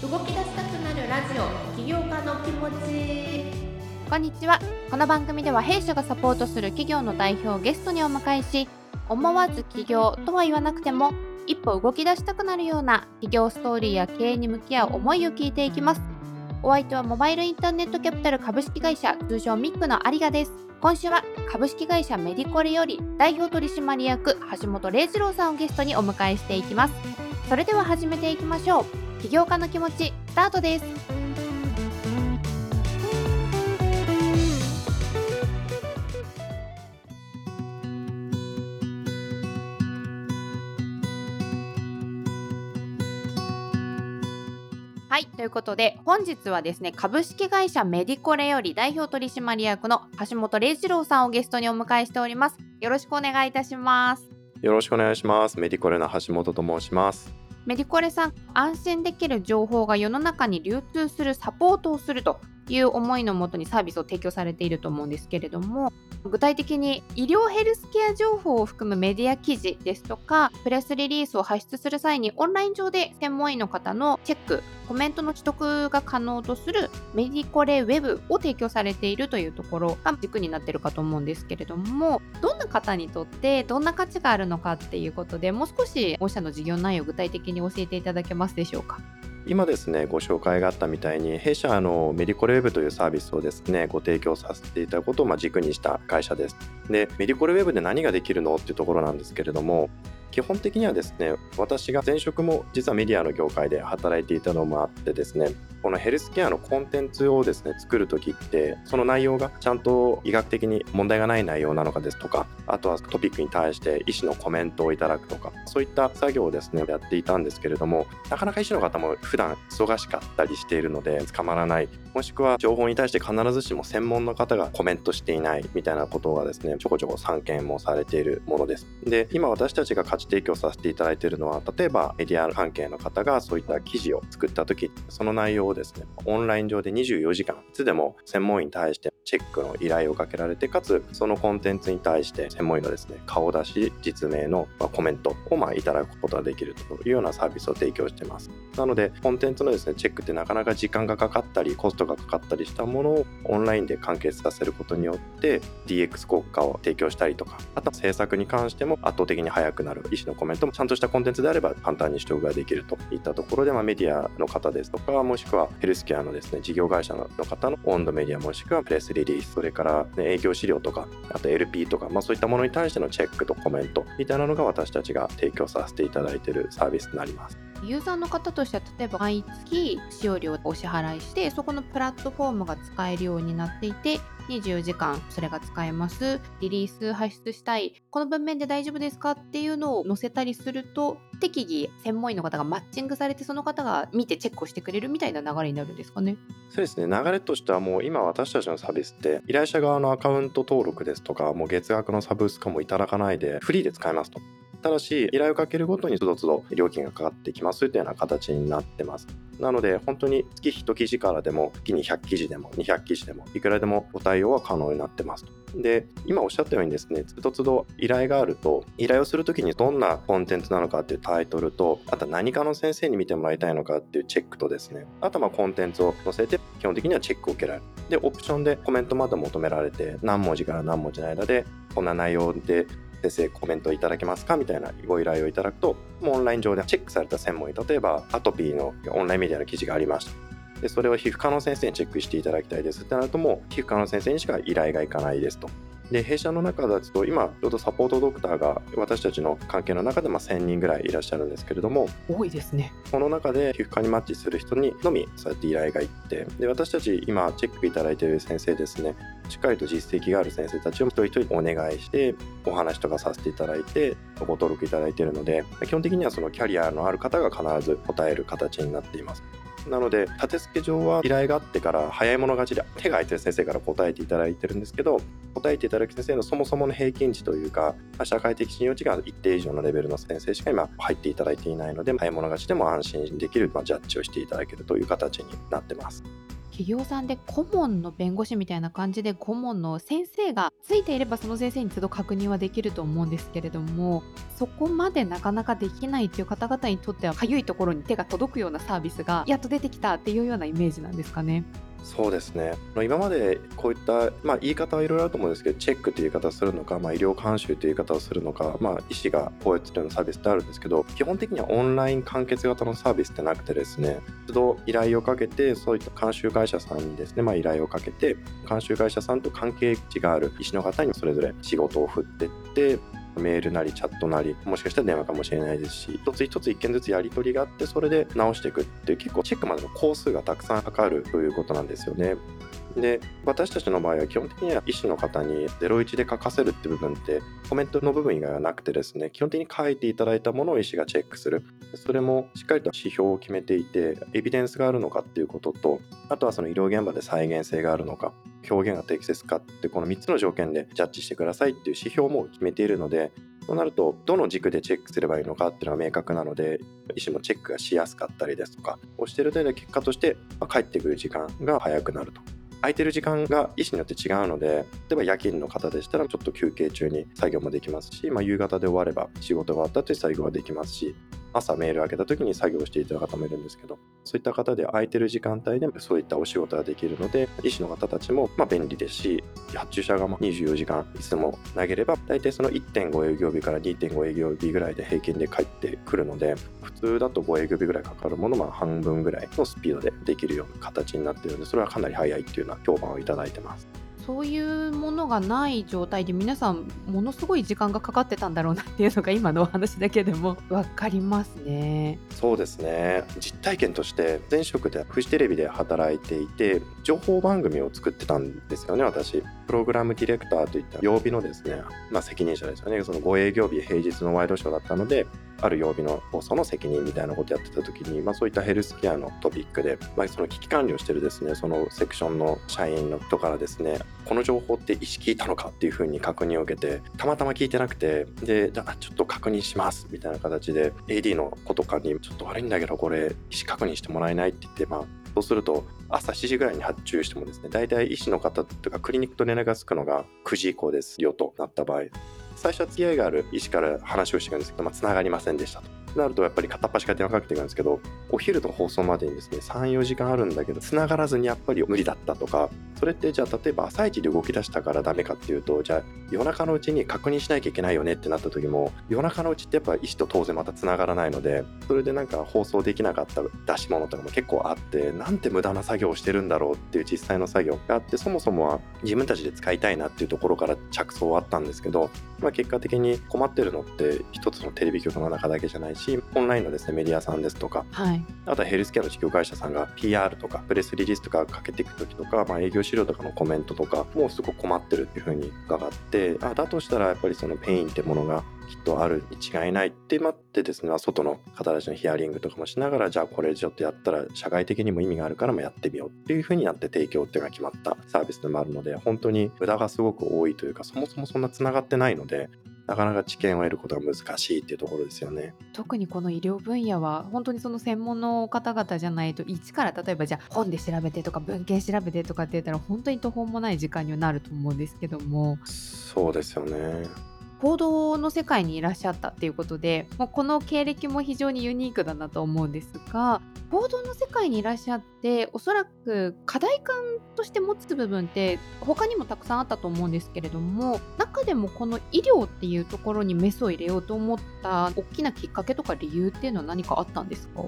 動き出したくなるラジオ起業家の気持ち。こんにちは。この番組では弊社がサポートする企業の代表をゲストにお迎えし思わず起業とは言わなくても一歩動き出したくなるような企業ストーリーや経営に向き合う思いを聞いていきます。お相手はモバイルインターネットキャピタル株式会社通称ミックの有賀です。今週は株式会社メディコレより代表取締役橋本礼二郎さんをゲストにお迎えしていきます。それでは始めていきましょう。起業家の気持ちスタートです。はい、ということで本日はですね株式会社メディコレより代表取締役の橋本礼二郎さんをゲストにお迎えしております。よろしくお願いいたします。よろしくお願いします。メディコレの橋本と申します。メディコレさん安心できる情報が世の中に流通するサポートをするという思いのもとにサービスを提供されていると思うんですけれども具体的に医療ヘルスケア情報を含むメディア記事ですとかプレスリリースを発出する際にオンライン上で専門医の方のチェックコメントの取得が可能とするメディコレウェブを提供されているというところが軸になっているかと思うんですけれどもどんな方にとってどんな価値があるのかっていうことでもう少し御社の事業内容を具体的に教えていただけますでしょうか？今ですねご紹介があったみたいに弊社のメディコレウェブというサービスをですねご提供させていただくことをま軸にした会社です。でメディコレウェブで何ができるのっていうところなんですけれども基本的にはですね私が前職も実はメディアの業界で働いていたのもあってですねこのヘルスケアのコンテンツをですね作る時ってその内容がちゃんと医学的に問題がない内容なのかですとかあとはトピックに対して医師のコメントをいただくとかそういった作業をですねやっていたんですけれどもなかなか医師の方も普段忙しかったりしているので捕まらない。もしくは情報に対して必ずしも専門の方がコメントしていないみたいなことがですねちょこちょこ散見もされているものです。で今私たちが価値提供させていただいているのは例えばメディア関係の方がそういった記事を作った時その内容をですねオンライン上で24時間いつでも専門医に対してチェックの依頼をかけられてかつそのコンテンツに対して専門医のですね顔出し実名のコメントをまあいただくことができるというようなサービスを提供してます。なのでコンテンツのですねチェックってなかなか時間がかかったりコストがかかったりしたものをオンラインで完結させることによって DX 効果をを提供したりとかあと制作に関しても圧倒的に速くなる医師のコメントもちゃんとしたコンテンツであれば簡単に取得ができるといったところで、まあ、メディアの方ですとかもしくはヘルスケアのですね事業会社の方の温度メディアもしくはプレスリリースそれから、ね、営業資料とかあと LP とか、まあ、そういったものに対してのチェックとコメントみたいなのが私たちが提供させていただいているサービスになります。ユーザーの方としては例えば毎月使用料をお支払いしてそこのプラットフォームが使えるようになっていて24時間それが使えます。リリース発出したい。この文面で大丈夫ですかっていうのを載せたりすると適宜専門医の方がマッチングされてその方が見てチェックをしてくれるみたいな流れになるんですかね。そうですね。流れとしてはもう今私たちのサービスって依頼者側のアカウント登録ですとかもう月額のサブスクもいただかないでフリーで使えますと。ただし、依頼をかけるごとにつどつど料金がかかってきますというような形になってます。なので、本当に月1記事からでも、月に100記事でも、200記事でも、いくらでもご対応は可能になってますで、今おっしゃったようにですね、つどつど依頼があると、依頼をするときにどんなコンテンツなのかっていうタイトルと、あと何かの先生に見てもらいたいのかっていうチェックとですね、あとはまコンテンツを載せて、基本的にはチェックを受けられる。で、オプションでコメントまで求められて、何文字から何文字の間で、こんな内容で先生コメントいただけますか？みたいなご依頼をいただくと、もうオンライン上でチェックされた専門医、例えばアトピーのオンラインメディアの記事がありました。でそれを皮膚科の先生にチェックしていただきたいですってなるともう皮膚科の先生にしか依頼がいかないですと。で弊社の中だと今ちょうどサポートドクターが私たちの関係の中でま1000人ぐらいいらっしゃるんですけれども多いですね。この中で皮膚科にマッチする人にのみそうやって依頼がいってで私たち今チェックいただいている先生ですねしっかりと実績がある先生たちを一人一人お願いしてお話とかさせていただいてご登録いただいているので基本的にはそのキャリアのある方が必ず答える形になっていますなので立て付け上は依頼があってから早い者勝ちで手が空いてる先生から答えていただいてるんですけど答えていただく先生のそもそもの平均値というか社会的信用値が一定以上のレベルの先生しか今入っていただいていないので早い者勝ちでも安心できる、まあ、ジャッジをしていただけるという形になってます。企業さんで顧問の弁護士みたいな感じで顧問の先生がついていればその先生に都度確認はできると思うんですけれどもそこまでなかなかできないっていう方々にとってはかゆいところに手が届くようなサービスがやっと出てきたっていうようなイメージなんですかね。そうですね。今までこういった、まあ、言い方はいろいろあると思うんですけどチェックという言い方をするのか、まあ、医療監修という言い方をするのか、まあ、医師がこうやってるようなサービスってあるんですけど基本的にはオンライン完結型のサービスってなくてですね都度依頼をかけてそういった監修会社さんにですね、まあ、依頼をかけて監修会社さんと関係値がある医師の方にそれぞれ仕事を振ってってメールなりチャットなりもしかしたら電話かもしれないですし一つ一つ一件ずつやり取りがあってそれで直していくっていう結構チェックまでの工数がたくさんかかるということなんですよね。で私たちの場合は基本的には医師の方に01で書かせるって部分ってコメントの部分以外はなくてですね基本的に書いていただいたものを医師がチェックする。それもしっかりと指標を決めていてエビデンスがあるのかっていうこととあとはその医療現場で再現性があるのか表現が適切かってこの3つの条件でジャッジしてくださいっていう指標も決めているのでとなるとどの軸でチェックすればいいのかっていうのは明確なので医師もチェックがしやすかったりですとかをしてるという結果として、まあ、帰ってくる時間が早くなると。空いてる時間が医師によって違うので例えば夜勤の方でしたらちょっと休憩中に作業もできますし、まあ、夕方で終われば仕事が終わったという作業ができますし朝メール開けた時に作業していただく方もいるんですけどそういった方で空いてる時間帯でそういったお仕事ができるので医師の方たちもま便利ですし発注者が24時間いつも投げれば大体その1.5営業日から2.5営業日ぐらいで平均で帰ってくるので普通だと5営業日ぐらいかかるものま半分ぐらいのスピードでできるような形になっているのでそれはかなり早いっていうような評判をいただいてます。そういうものがない状態で皆さんものすごい時間がかかってたんだろうなっていうのが今のお話だけでも 分かりますね。そうですね実体験として前職でフジテレビで働いていて情報番組を作ってたんですよね私。プログラムディレクターといった曜日のですね、まあ、責任者ですよね。その5営業日平日のワイドショーだったのである曜日の放送の責任みたいなことやってた時に、まあ、そういったヘルスケアのトピックで、まあ、その危機管理をしてるですねそのセクションの社員の人からですねこの情報って意識聞いたのかっていうふうに確認を受けてたまたま聞いてなくてでじゃあちょっと確認しますみたいな形で AD の子とかにちょっと悪いんだけどこれ意思確認してもらえないって言ってまあそうすると朝7時ぐらいに発注してもですね大体医師の方とかクリニックと連絡がつくのが9時以降ですよとなった場合最初は付き合いがある医師から話をしていくんですけど、まあ、繋がりませんでしたと。なるとやっぱり片っ端から電話かけていくんですけどお昼の放送までにですね34時間あるんだけど繋がらずにやっぱり無理だったとかそれってじゃあ例えば朝一で動き出したからダメかっていうとじゃあ夜中のうちに確認しなきゃいけないよねってなった時も夜中のうちってやっぱ医師と当然また繋がらないのでそれでなんか放送できなかった出し物とかも結構あってなんて無駄な作業をしてるんだろうっていう実際の作業があってそもそもは自分たちで使いたいなっていうところから着想はあったんですけど、まあ、結果的に困ってるのって一つのテレビ局の中だけじゃないしオンラインのですねメディアさんですとか、はい、あとはヘルスケアの事業会社さんが PR とかプレスリリースとかかけていく時とか、まあ、営業資料とかのコメントとかもうすごく困ってるっていうふうに伺ってあだとしたらやっぱりそのペインってものがきっとあるに違いないって思ってですね外の方たちのヒアリングとかもしながらじゃあこれちょっとやったら社会的にも意味があるからもやってみようっていうふうになって提供っていうのが決まったサービスでもあるので本当に無駄がすごく多いというかそもそもそんなつながってないのでなかなか知見を得ることが難しいっていうところですよね。特にこの医療分野は本当にその専門の方々じゃないと一から例えばじゃあ本で調べてとか文献調べてとかって言ったら本当に途方もない時間にはなると思うんですけどもそうですよね報道の世界にいらっしゃったっていうことでもうこの経歴も非常にユニークだなと思うんですが報道の世界にいらっしゃっておそらく課題感として持つ部分って他にもたくさんあったと思うんですけれども中でもこの医療っていうところにメスを入れようと思った大きなきっかけとか理由っていうのは何かあったんですか？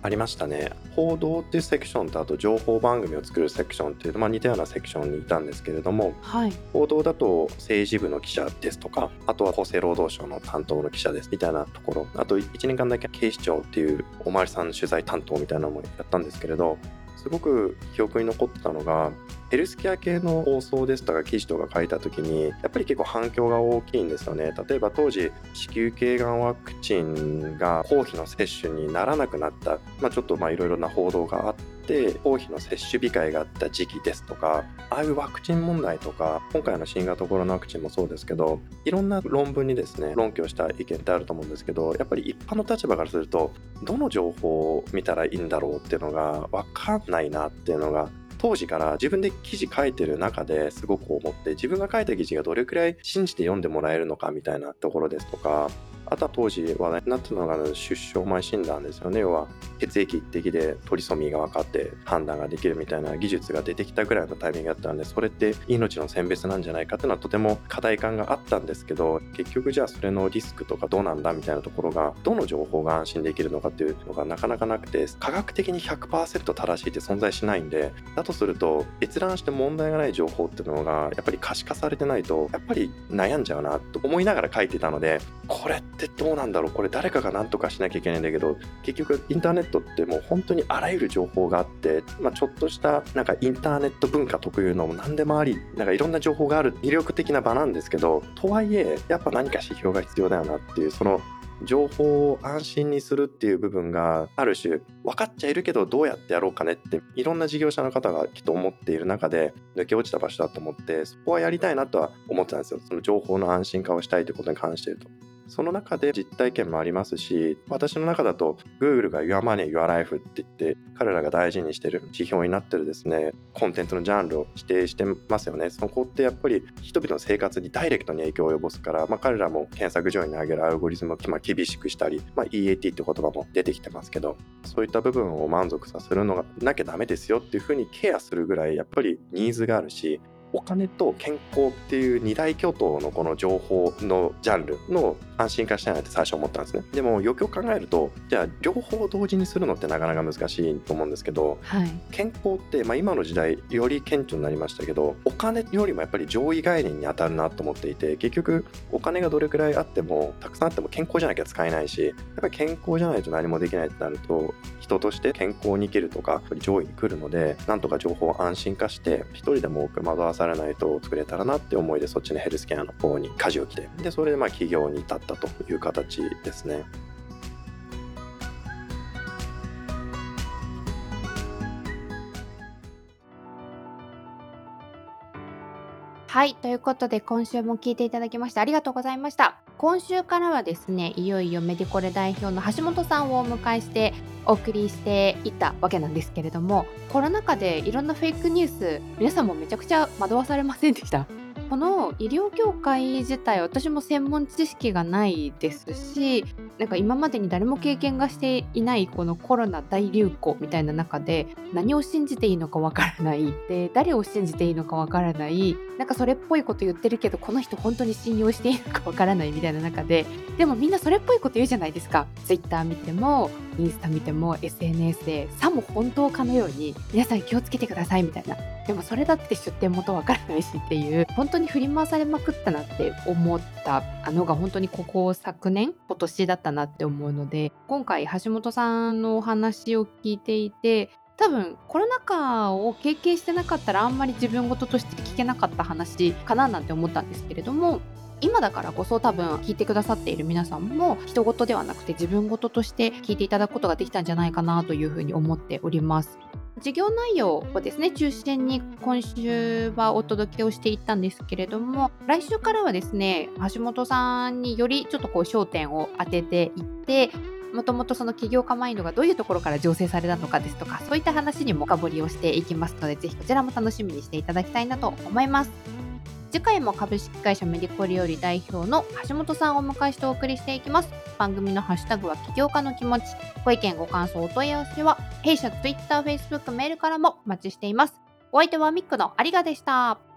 ありましたね。報道っていうセクションとあと情報番組を作るセクションっていう、まあ、似たようなセクションにいたんですけれども、はい、報道だと政治部の記者ですとかあとは厚生労働省の担当の記者ですみたいなところあと1年間だけ警視庁っていうおまわりさん取材担当みたいなのもやったんですけれどすごく記憶に残ってたのがヘルスケア系の放送ですとか記事とか書いた時にやっぱり結構反響が大きいんですよね。例えば当時子宮頸がんワクチンが公費の接種にならなくなった、まあ、ちょっといろいろな報道があって公費の接種控えがあった時期ですとかああいうワクチン問題とか今回の新型コロナワクチンもそうですけどいろんな論文にですね論拠した意見ってあると思うんですけどやっぱり一般の立場からするとどの情報を見たらいいんだろうっていうのが分かんないなっていうのが当時から自分で記事書いてる中ですごく思って自分が書いた記事がどれくらい信じて読んでもらえるのかみたいなところですとかあとは当時話題になってたのが出生前診断ですよね。要は血液一滴でトリソミーが分かって判断ができるみたいな技術が出てきたぐらいのタイミングだったんでそれって命の選別なんじゃないかっていうのはとても課題感があったんですけど結局じゃあそれのリスクとかどうなんだみたいなところがどの情報が安心できるのかっていうのがなかなかなくて科学的に100%正しいって存在しないんでだとすると閲覧して問題がない情報っていうのがやっぱり可視化されてないとやっぱり悩んじゃうなと思いながら書いてたのでこれってどうなんだろう？これ誰かが何とかしなきゃいけないんだけど結局インターネットってもう本当にあらゆる情報があって、まあ、ちょっとしたなんかインターネット文化特有の何でもありなんかいろんな情報がある魅力的な場なんですけどとはいえやっぱ何か指標が必要だよなっていうその情報を安心にするっていう部分がある種分かっちゃいるけどどうやってやろうかねっていろんな事業者の方がきっと思っている中で抜け落ちた場所だと思ってそこはやりたいなとは思ってたんですよその情報の安心化をしたいということに関して言うと。その中で実体験もありますし、私の中だと Google が Your Money, Your Life って言って、彼らが大事にしてる指標になってるですね、コンテンツのジャンルを指定してますよね。そこってやっぱり人々の生活にダイレクトに影響を及ぼすから、まあ、彼らも検索上位に上げるアルゴリズムをま厳しくしたり、まあ、EAT って言葉も出てきてますけど、そういった部分を満足させるのがなきゃダメですよっていうふうにケアするぐらいやっぱりニーズがあるし、お金と健康っていう二大巨頭のこの情報のジャンルの安心化したいなって最初思ったんですね。でもよくよく考えるとじゃあ両方同時にするのってなかなか難しいと思うんですけど、はい、健康って、まあ、今の時代より顕著になりましたけどお金よりもやっぱり上位概念に当たるなと思っていて結局お金がどれくらいあってもたくさんあっても健康じゃなきゃ使えないしやっぱり健康じゃないと何もできないってなると人として健康に生きるとか上位に来るのでなんとか情報を安心化して一人でも多く惑わされないと作れたらなって思いでそっちのヘルスケアの方に舵を切ってでそれでまあ企業に至ったという形ですね。はい。ということで、今週も聞いていただきましてありがとうございました。今週からはですね、いよいよメディコレ代表の橋本さんをお迎えしてお送りしていったわけなんですけれども、コロナ禍でいろんなフェイクニュース、皆さんもめちゃくちゃ惑わされませんでした？この医療業界自体私も専門知識がないですしなんか今までに誰も経験がしていないこのコロナ大流行みたいな中で何を信じていいのかわからない。で誰を信じていいのかわからない。なんかそれっぽいこと言ってるけどこの人本当に信用していいのかわからないみたいな中ででもみんなそれっぽいこと言うじゃないですか。Twitter 見てもインスタ見ても SNS でさも本当かのように皆さん気をつけてくださいみたいな。でもそれだって出店元わからないしっていう本当に振り回されまくったなって思ったのが本当にここ昨年今年だったなって思うので今回橋本さんのお話を聞いていて多分コロナ禍を経験してなかったらあんまり自分事として聞けなかった話かななんて思ったんですけれども今だからこそ多分聞いてくださっている皆さんも人事ではなくて自分事として聞いていただくことができたんじゃないかなというふうに思っております。事業内容をですね中心に今週はお届けをしていったんですけれども来週からはですね橋本さんによりちょっとこう焦点を当てていってもともとその起業家マインドがどういうところから醸成されたのかですとかそういった話にも深掘りをしていきますのでぜひこちらも楽しみにしていただきたいなと思います。次回も株式会社メディコリより代表の橋本さんをお迎えしてお送りしていきます。番組のハッシュタグは起業家の気持ち。ご意見、ご感想、お問い合わせは弊社 Twitter、Facebook、メールからもお待ちしています。お相手はミックの有賀でした。